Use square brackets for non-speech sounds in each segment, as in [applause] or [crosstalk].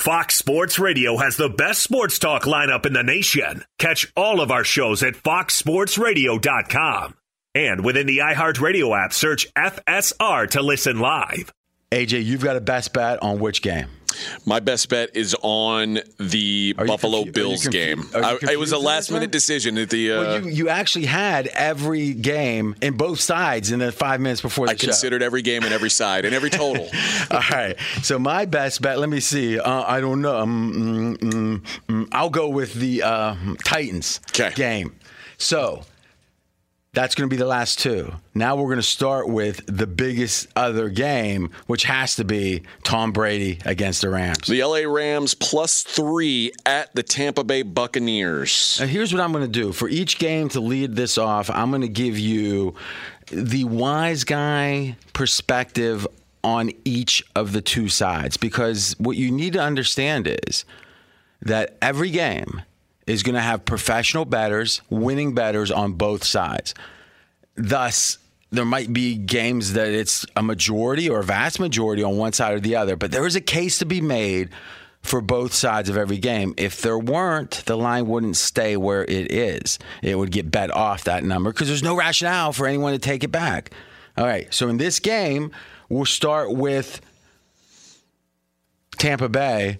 Fox Sports Radio has the best sports talk lineup in the nation. Catch all of our shows at foxsportsradio.com. And within the iHeartRadio app, search FSR to listen live. AJ, you've got a best bet on which game? My best bet is on the Are Buffalo confu- Bills game. I, it was a last minute decision at the. Uh, well, you, you actually had every game in both sides in the five minutes before the I show. considered every game and every side and every total. [laughs] All right. So my best bet. Let me see. Uh, I don't know. Um, mm, mm, mm, I'll go with the uh, Titans game. So that's going to be the last two. Now we're going to start with the biggest other game, which has to be Tom Brady against the Rams. the LA Rams plus three at the Tampa Bay Buccaneers. Now, here's what I'm going to do. For each game to lead this off, I'm going to give you the wise guy perspective on each of the two sides because what you need to understand is that every game is going to have professional bettors, winning bettors on both sides. Thus, there might be games that it's a majority or a vast majority on one side or the other, but there is a case to be made for both sides of every game. If there weren't, the line wouldn't stay where it is. It would get bet off that number because there's no rationale for anyone to take it back. All right, so in this game, we'll start with Tampa Bay.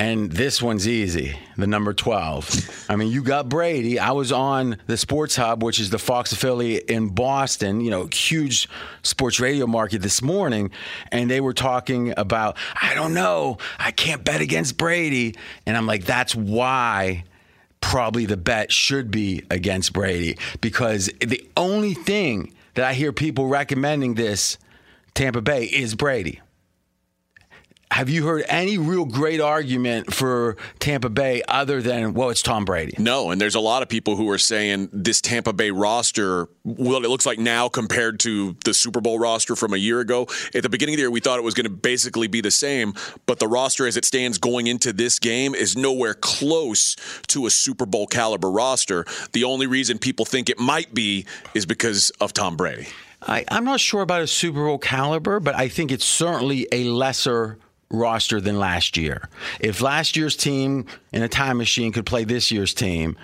And this one's easy, the number 12. I mean, you got Brady. I was on the Sports Hub, which is the Fox affiliate in Boston, you know, huge sports radio market this morning. And they were talking about, I don't know, I can't bet against Brady. And I'm like, that's why probably the bet should be against Brady because the only thing that I hear people recommending this Tampa Bay is Brady. Have you heard any real great argument for Tampa Bay other than, well, it's Tom Brady? No, and there's a lot of people who are saying this Tampa Bay roster, what it looks like now compared to the Super Bowl roster from a year ago. At the beginning of the year, we thought it was going to basically be the same, but the roster as it stands going into this game is nowhere close to a Super Bowl caliber roster. The only reason people think it might be is because of Tom Brady. I, I'm not sure about a Super Bowl caliber, but I think it's certainly a lesser roster than last year. If last year's team in a time machine could play this year's team,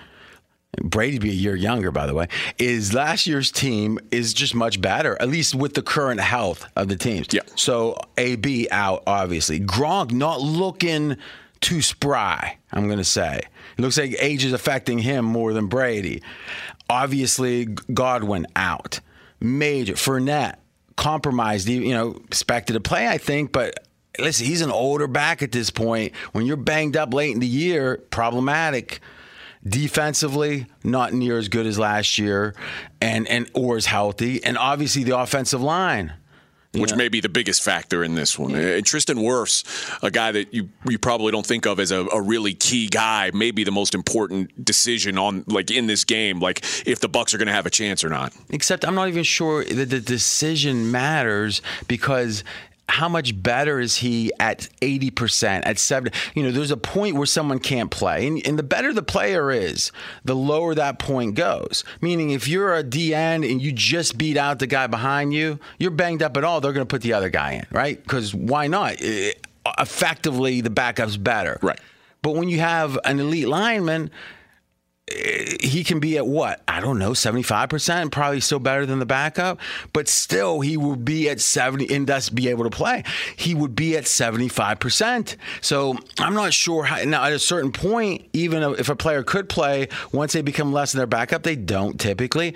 Brady'd be a year younger, by the way. Is last year's team is just much better, at least with the current health of the teams. Yeah. So AB out, obviously. Gronk not looking too spry. I'm going to say it looks like age is affecting him more than Brady. Obviously, Godwin out. Major Fournette compromised. You know, expected to play, I think, but listen, he's an older back at this point. When you're banged up late in the year, problematic. Defensively, not near as good as last year, and and or as healthy, and obviously the offensive line which may be the biggest factor in this one. And Tristan Wirfs, a guy that you you probably don't think of as a, a, really key guy, maybe the most important decision on like in this game, like if the Bucs are going to have a chance or not. Except I'm not even sure that the decision matters because how much better is he at 80%, at 70? You know, there's a point where someone can't play. And, and, the better the player is, the lower that point goes. Meaning, if you're a DN and you just beat out the guy behind you, you're banged up at all, they're going to put the other guy in, right? Because why not? It, effectively, the backup's better. Right. But when you have an elite lineman, he can be at what? I don't know, 75%, probably still better than the backup, but still he will be at 70 and thus be able to play. He would be at 75%. So I'm not sure how, now at a certain point, even if a player could play, once they become less than their backup, they don't typically.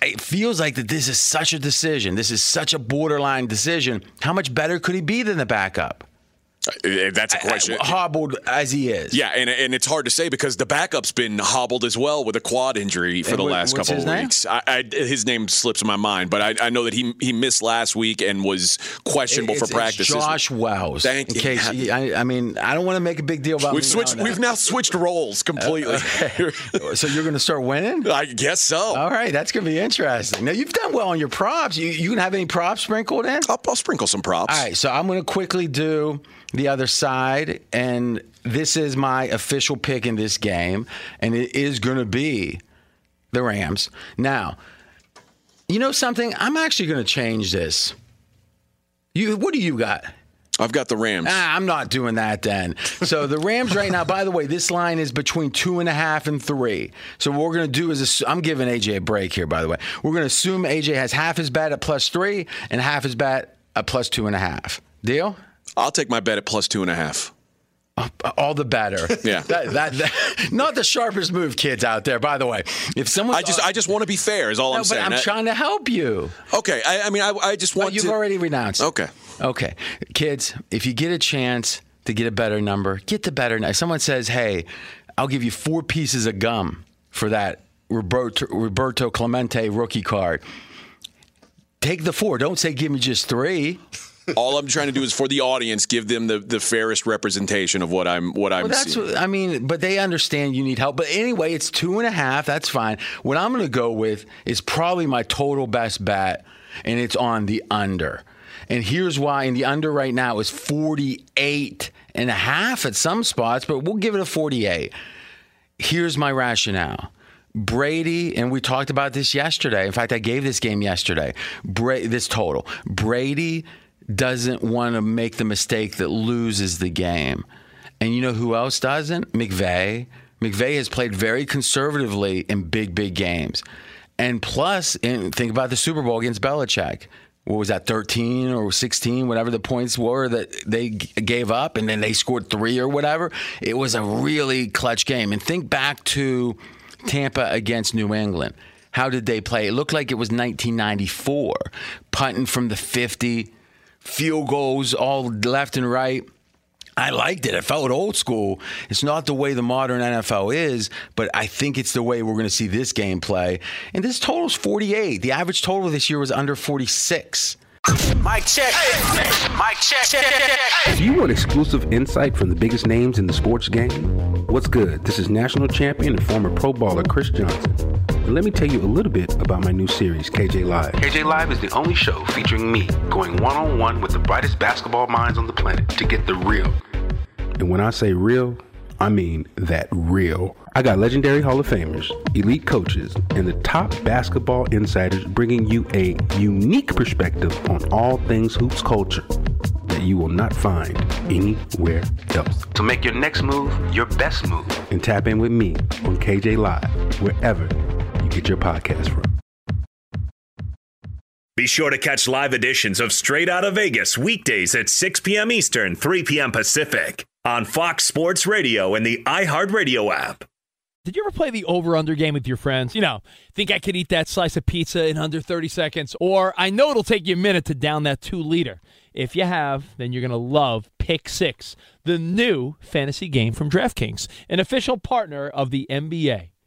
it feels like that this is such a decision. This is such a borderline decision. How much better could he be than the backup? Uh, that's a question. hobbled as he is. Yeah, and, and it's hard to say because the backup's been hobbled as well with a quad injury for and the what, last couple of name? weeks. I, I, his name slips my mind, but I, I, know that he he missed last week and was questionable it's, for practice. Josh Wells. Thank you. Case, I, mean, I don't want to make a big deal about. We've switched. Now. We've now switched roles completely. [laughs] Uh, so you're going to start winning? [laughs] I guess so. All right, that's going to be interesting. Now you've done well on your props. You you can have any props sprinkled in? I'll, I'll sprinkle some props. All right, so I'm going to quickly do the other side, and this is my official pick in this game, and it is going to be the Rams. Now, you know something? I'm actually going to change this. You, what do you got? I've got the Rams. Ah, I'm not doing that then. So the Rams right now, by the way, this line is between two and a half and three. So what we're going to do is, I'm giving AJ a break here, by the way. We're going to assume AJ has half his bet at plus three and half his bet at plus two and a half. Deal? I'll take my bet at plus two and a half. Uh, uh, all the better. [laughs] Yeah. That, that, that, not the sharpest move, kids out there. By the way, if someone, I just, I just want to be fair. Is all no, I'm saying. I'm I, trying to help you. Okay. I, I mean, I, I just want. you've to, already renounced. Okay. Okay, kids. If you get a chance to get a better number, get the better. Number. If someone says, "Hey, I'll give you four pieces of gum for that Roberto, Roberto Clemente rookie card," take the four. Don't say, "Give me just three. All I'm trying to do is for the audience give them the, the fairest representation of what I'm what I'm well, that's seeing. What, I mean, but they understand you need help. But anyway, it's two and a half. That's fine. What I'm going to go with is probably my total best bet, and it's on the under. And here's why. And the under right now is 48 and a half at some spots, but we'll give it a 48. Here's my rationale. Brady, and we talked about this yesterday. In fact, I gave this game yesterday. Bra- this total. Brady doesn't want to make the mistake that loses the game. And you know who else doesn't? McVay. McVay has played very conservatively in big, big games. And plus, and think about the Super Bowl against Belichick. What was that, 13 or 16, whatever the points were that they gave up, and then they scored three or whatever? It was a really clutch game. And think back to Tampa against New England. How did they play? It looked like it was 1994, punting from the 50 field goals all left and right. I liked it. It felt old school. It's not the way the modern NFL is, but I think it's the way we're going to see this game play. And this total's 48. The average total this year was under 46. Mike check. Mike check. Do you want exclusive insight from the biggest names in the sports game? What's good? This is national champion and former pro baller Chris Johnson. And let me tell you a little bit about my new series, KJ Live. KJ Live is the only show featuring me going one on one with the brightest basketball minds on the planet to get the real. And when I say real, I mean that real. I got legendary Hall of Famers, elite coaches, and the top basketball insiders bringing you a unique perspective on all things hoops culture that you will not find anywhere else. To make your next move your best move and tap in with me on KJ Live, wherever get your podcast from. Be sure to catch live editions of Straight Out of Vegas weekdays at 6 p.m. Eastern, 3 p.m. Pacific on Fox Sports Radio and the iHeartRadio app. Did you ever play the over under game with your friends? You know, think I could eat that slice of pizza in under 30 seconds? Or I know it'll take you a minute to down that two liter. If you have, then you're going to love Pick Six, the new fantasy game from DraftKings, an official partner of the NBA.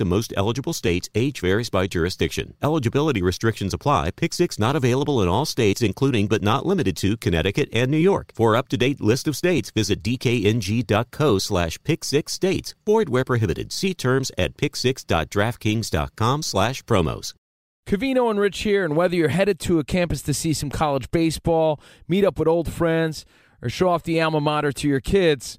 in most eligible states. Age varies by jurisdiction. Eligibility restrictions apply. Pick 6 not available in all states, including but not limited to Connecticut and New York. For up to date list of states, visit dkng.co slash pick 6 states. Void where prohibited. See terms at pick6.draftkings.com slash promos. Covino and Rich here, and whether you're headed to a campus to see some college baseball, meet up with old friends, or show off the alma mater to your kids,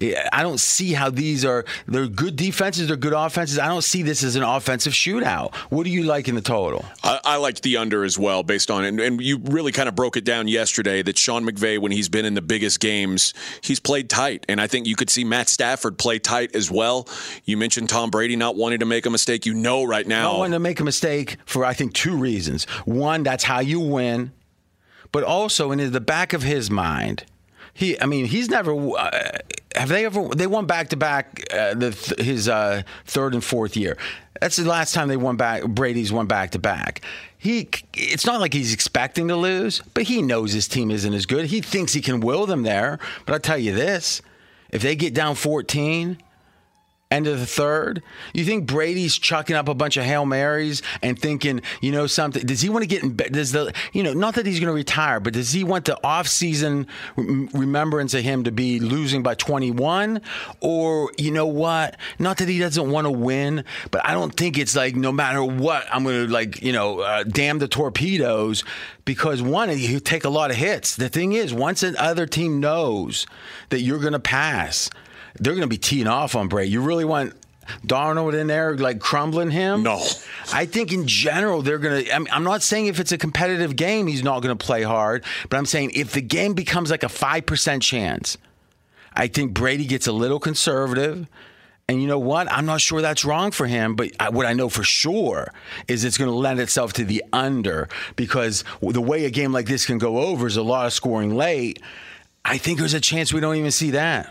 I don't see how these are. They're good defenses. They're good offenses. I don't see this as an offensive shootout. What do you like in the total? I, I liked the under as well, based on. And, and you really kind of broke it down yesterday that Sean McVay, when he's been in the biggest games, he's played tight. And I think you could see Matt Stafford play tight as well. You mentioned Tom Brady not wanting to make a mistake. You know, right now, not wanting to make a mistake for I think two reasons. One, that's how you win, but also in the back of his mind he, I mean, he's never. Uh, have they ever? They won back to back the his uh, third and fourth year. That's the last time they won back. Brady's won back to back. He, it's not like he's expecting to lose, but he knows his team isn't as good. He thinks he can will them there. But I tell you this: if they get down 14, end of the third, you think Brady's chucking up a bunch of hail marys and thinking, you know, something? Does he want to get in? bed? Does the, you know, not that he's going to retire, but does he want the off-season remembrance of him to be losing by 21, or you know what? Not that he doesn't want to win, but I don't think it's like no matter what, I'm going to like, you know, uh, damn the torpedoes because one, you take a lot of hits. The thing is, once another team knows that you're going to pass they're going to be teeing off on Brady. You really want Donald in there, like crumbling him? No. I think in general, they're going to. I'm not saying if it's a competitive game, he's not going to play hard, but I'm saying if the game becomes like a 5% chance, I think Brady gets a little conservative. And you know what? I'm not sure that's wrong for him, but I, what I know for sure is it's going to lend itself to the under because the way a game like this can go over is a lot of scoring late. I think there's a chance we don't even see that.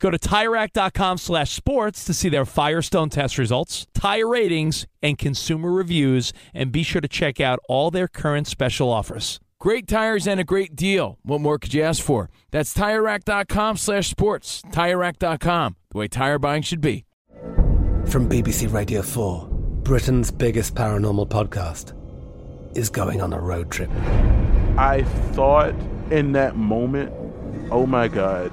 Go to TireRack.com slash sports to see their Firestone test results, tire ratings, and consumer reviews, and be sure to check out all their current special offers. Great tires and a great deal. What more could you ask for? That's TireRack.com slash sports. TireRack.com, the way tire buying should be. From BBC Radio 4, Britain's biggest paranormal podcast is going on a road trip. I thought in that moment, oh my God,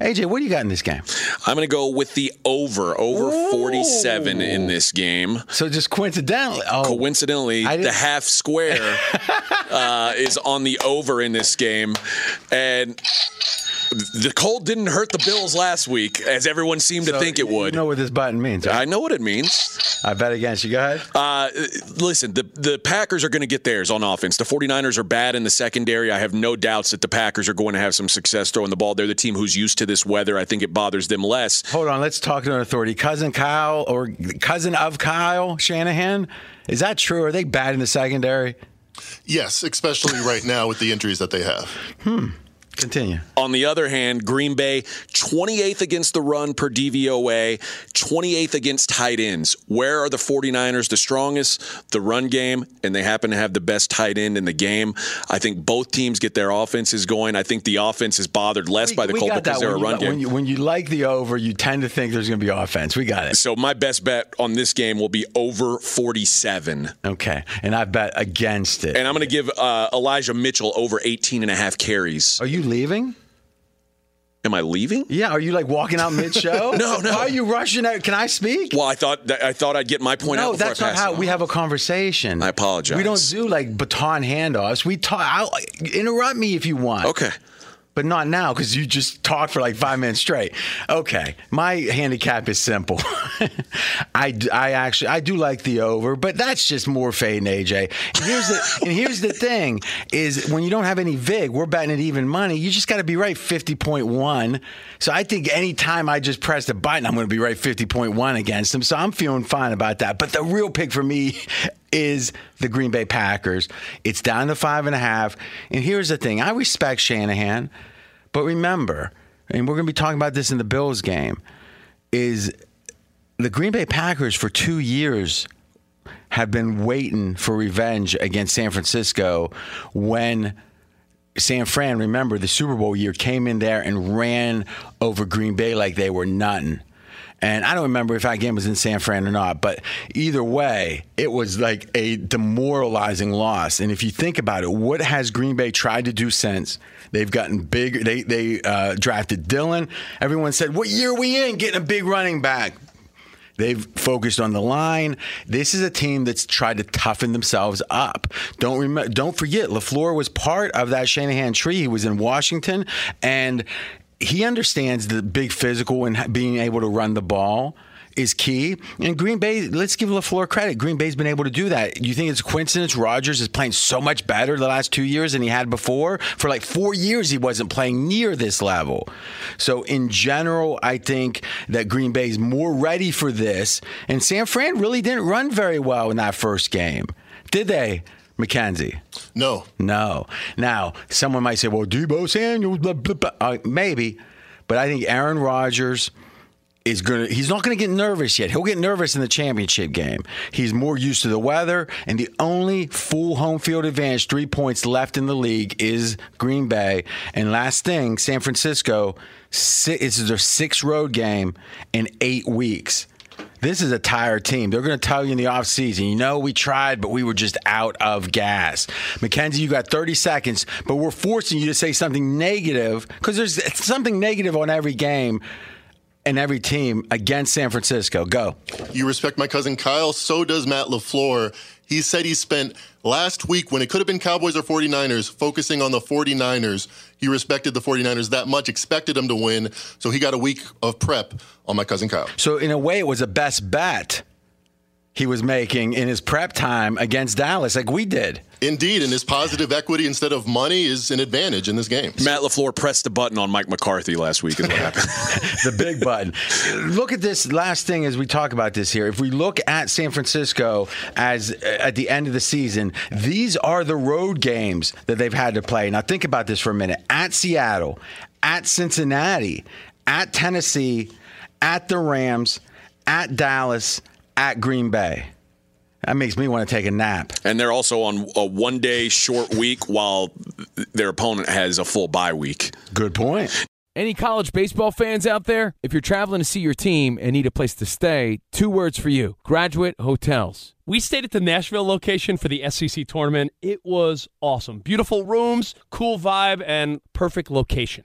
AJ, what do you got in this game? I'm going to go with the over, over Ooh. 47 in this game. So just coincidentally, oh, coincidentally, the half square [laughs] uh, is on the over in this game, and the cold didn't hurt the Bills last week, as everyone seemed so to think it would. You know what this button means? Right? I know what it means. I bet against you. Go ahead. Uh, listen, the, the Packers are going to get theirs on offense. The 49ers are bad in the secondary. I have no doubts that the Packers are going to have some success throwing the ball. They're the team who's used to this weather. I think it bothers them less. Hold on. Let's talk to an authority. Cousin Kyle or cousin of Kyle Shanahan. Is that true? Are they bad in the secondary? Yes, especially right now with the injuries that they have. Hmm. Continue. On the other hand, Green Bay 28th against the run per DVOA, 28th against tight ends. Where are the 49ers the strongest? The run game, and they happen to have the best tight end in the game. I think both teams get their offenses going. I think the offense is bothered less We- by the Colts because they're a run li- game. When you, when you like the over, you tend to think there's going to be offense. We got it. So my best bet on this game will be over 47. Okay. And I bet against it. And I'm going to give uh, Elijah Mitchell over 18 and a half carries. Are you leaving? Am I leaving? Yeah. Are you like walking out mid show? [laughs] No, no. Why are you rushing out? Can I speak? Well, I thought that, I thought I'd get my point no, out before that's not how we have a conversation. I apologize. We don't do like baton handoffs. We talk. I'll, interrupt me if you want. Okay. But not now because you just talked for like five minutes straight. Okay, my handicap is simple. [laughs] I, I actually I do like the over, but that's just more AJ. And here's the and here's the thing is when you don't have any vig, we're betting at even money. You just got to be right fifty point one. So I think anytime I just press the button, I'm going to be right fifty point one against them. So I'm feeling fine about that. But the real pick for me is the Green Bay Packers. It's down to five and a half. And here's the thing: I respect Shanahan, but remember, and we're going to be talking about this in the Bills game, is the Green Bay Packers for two years have been waiting for revenge against San Francisco when San Fran, remember the Super Bowl year, came in there and ran over Green Bay like they were nothing. And I don't remember if that game was in San Fran or not, but either way, it was like a demoralizing loss. And if you think about it, what has Green Bay tried to do since? They've gotten big. They they uh, drafted Dylan. Everyone said, "What year are we in? Getting a big running back." They've focused on the line. This is a team that's tried to toughen themselves up. Don't remember, don't forget, LaFleur was part of that Shanahan tree. He was in Washington, and he understands the big physical and being able to run the ball is key. And Green Bay, let's give LaFleur credit. Green Bay's been able to do that. You think it's a coincidence Rodgers is playing so much better the last two years than he had before? For like four years, he wasn't playing near this level. So, in general, I think that Green Bay's more ready for this. And San Fran really didn't run very well in that first game, did they? Mackenzie? No. No. Now, someone might say, well, Deebo Samuel, blah, blah, blah. Uh, maybe. But I think Aaron Rodgers is going to, he's not going to get nervous yet. He'll get nervous in the championship game. He's more used to the weather, and the only full home field advantage, three points left in the league, is Green Bay. And last thing, San Francisco, is their sixth road game in eight weeks. This is a tired team. They're going to tell you in the offseason, you know, we tried, but we were just out of gas. Mackenzie, you got 30 seconds, but we're forcing you to say something negative because there's something negative on every game and every team against San Francisco. Go. You respect my cousin Kyle, so does Matt LaFleur. He said he spent last week, when it could have been Cowboys or 49ers, focusing on the 49ers. He respected the 49ers that much, expected them to win, so he got a week of prep on my cousin Kyle. So, in a way, it was a best bet he was making in his prep time against Dallas, like we did. Indeed, and his positive equity instead of money is an advantage in this game. Matt LaFleur pressed the button on Mike McCarthy last week, is what happened. [laughs] [laughs] the big button. Look at this last thing as we talk about this here. If we look at San Francisco as uh, at the end of the season, these are the road games that they've had to play. Now think about this for a minute. At Seattle, at Cincinnati, at Tennessee, at the Rams, at Dallas, at Green Bay. That makes me want to take a nap. And they're also on a one day short week while their opponent has a full bye week. Good point. Any college baseball fans out there? If you're traveling to see your team and need a place to stay, two words for you graduate hotels. We stayed at the Nashville location for the SEC tournament. It was awesome. Beautiful rooms, cool vibe, and perfect location.